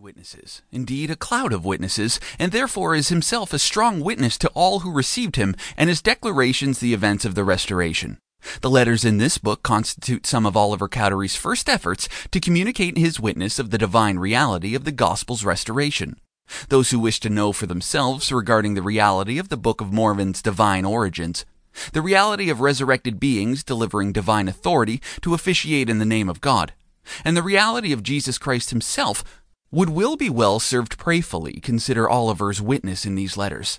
witnesses, indeed a cloud of witnesses, and therefore is himself a strong witness to all who received him, and his declarations the events of the Restoration. The letters in this book constitute some of Oliver Cowdery's first efforts to communicate his witness of the divine reality of the Gospel's restoration. Those who wish to know for themselves regarding the reality of the Book of Mormon's divine origins, the reality of resurrected beings delivering divine authority to officiate in the name of God, and the reality of Jesus Christ himself, would will be well served prayfully consider Oliver's witness in these letters.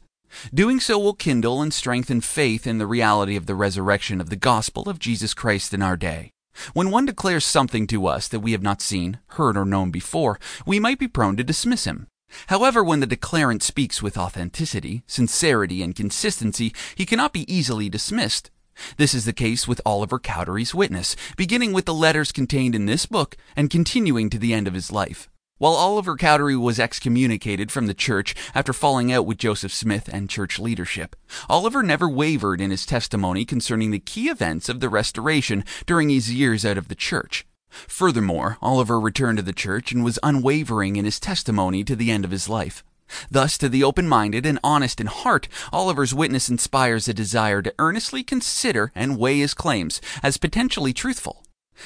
Doing so will kindle and strengthen faith in the reality of the resurrection of the gospel of Jesus Christ in our day. When one declares something to us that we have not seen, heard, or known before, we might be prone to dismiss him. However, when the declarant speaks with authenticity, sincerity, and consistency, he cannot be easily dismissed. This is the case with Oliver Cowdery's witness, beginning with the letters contained in this book and continuing to the end of his life. While Oliver Cowdery was excommunicated from the church after falling out with Joseph Smith and church leadership, Oliver never wavered in his testimony concerning the key events of the Restoration during his years out of the church. Furthermore, Oliver returned to the church and was unwavering in his testimony to the end of his life. Thus, to the open minded and honest in heart, Oliver's witness inspires a desire to earnestly consider and weigh his claims as potentially truthful.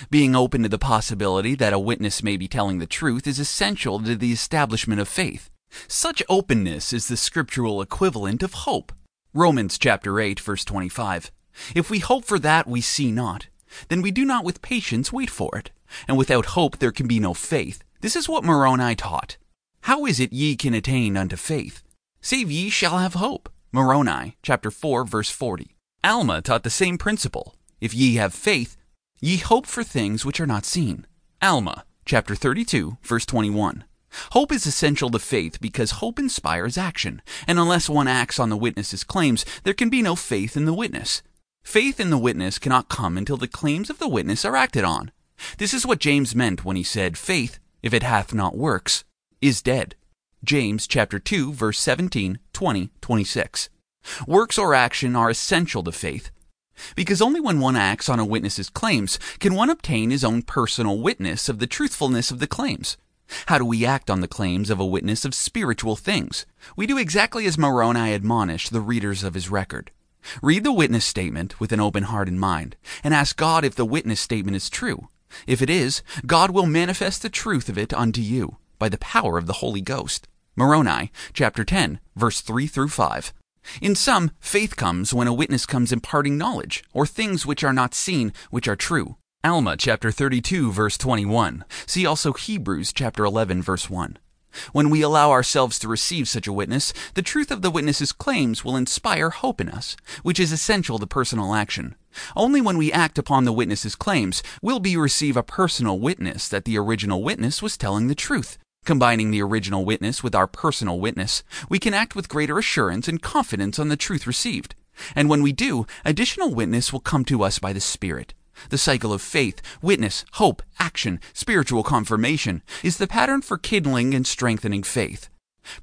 Being open to the possibility that a witness may be telling the truth is essential to the establishment of faith. Such openness is the scriptural equivalent of hope. Romans chapter 8 verse 25. If we hope for that we see not, then we do not with patience wait for it. And without hope there can be no faith. This is what Moroni taught. How is it ye can attain unto faith? Save ye shall have hope. Moroni chapter 4 verse 40. Alma taught the same principle. If ye have faith, Ye hope for things which are not seen. Alma, chapter 32, verse 21. Hope is essential to faith because hope inspires action, and unless one acts on the witness's claims, there can be no faith in the witness. Faith in the witness cannot come until the claims of the witness are acted on. This is what James meant when he said, Faith, if it hath not works, is dead. James chapter 2, verse 17, 20, 26. Works or action are essential to faith, because only when one acts on a witness's claims can one obtain his own personal witness of the truthfulness of the claims. How do we act on the claims of a witness of spiritual things? We do exactly as Moroni admonished the readers of his record. Read the witness statement with an open heart and mind, and ask God if the witness statement is true. If it is, God will manifest the truth of it unto you by the power of the Holy Ghost. Moroni, chapter 10, verse 3 through 5. In sum, faith comes when a witness comes imparting knowledge, or things which are not seen, which are true. Alma chapter 32 verse 21. See also Hebrews chapter 11 verse 1. When we allow ourselves to receive such a witness, the truth of the witness's claims will inspire hope in us, which is essential to personal action. Only when we act upon the witness's claims will we receive a personal witness that the original witness was telling the truth, Combining the original witness with our personal witness, we can act with greater assurance and confidence on the truth received. And when we do, additional witness will come to us by the Spirit. The cycle of faith, witness, hope, action, spiritual confirmation is the pattern for kindling and strengthening faith.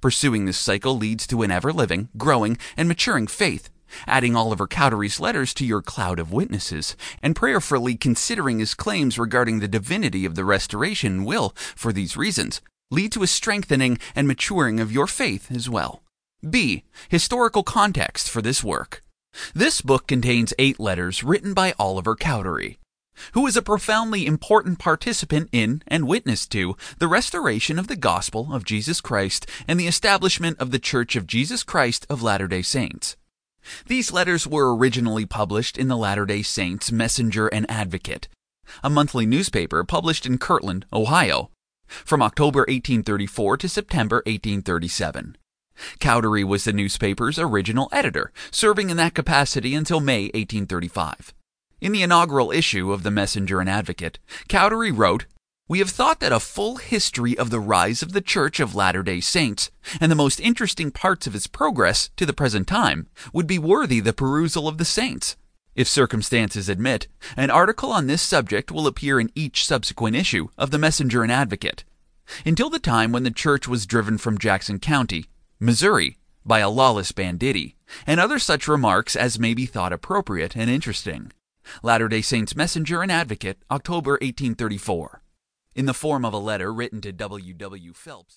Pursuing this cycle leads to an ever living, growing, and maturing faith. Adding Oliver Cowdery's letters to your cloud of witnesses, and prayerfully considering his claims regarding the divinity of the restoration will, for these reasons, lead to a strengthening and maturing of your faith as well. B. Historical context for this work. This book contains eight letters written by Oliver Cowdery, who is a profoundly important participant in and witness to the restoration of the gospel of Jesus Christ and the establishment of the Church of Jesus Christ of Latter day Saints. These letters were originally published in the Latter day Saints Messenger and Advocate, a monthly newspaper published in Kirtland, Ohio, from October 1834 to September 1837. Cowdery was the newspaper's original editor, serving in that capacity until May 1835. In the inaugural issue of the Messenger and Advocate, Cowdery wrote, we have thought that a full history of the rise of the Church of Latter day Saints, and the most interesting parts of its progress to the present time, would be worthy the perusal of the saints. If circumstances admit, an article on this subject will appear in each subsequent issue of the Messenger and Advocate. Until the time when the church was driven from Jackson County, Missouri, by a lawless banditti, and other such remarks as may be thought appropriate and interesting. Latter day Saints Messenger and Advocate, October 1834. In the form of a letter written to W. W. Phelps.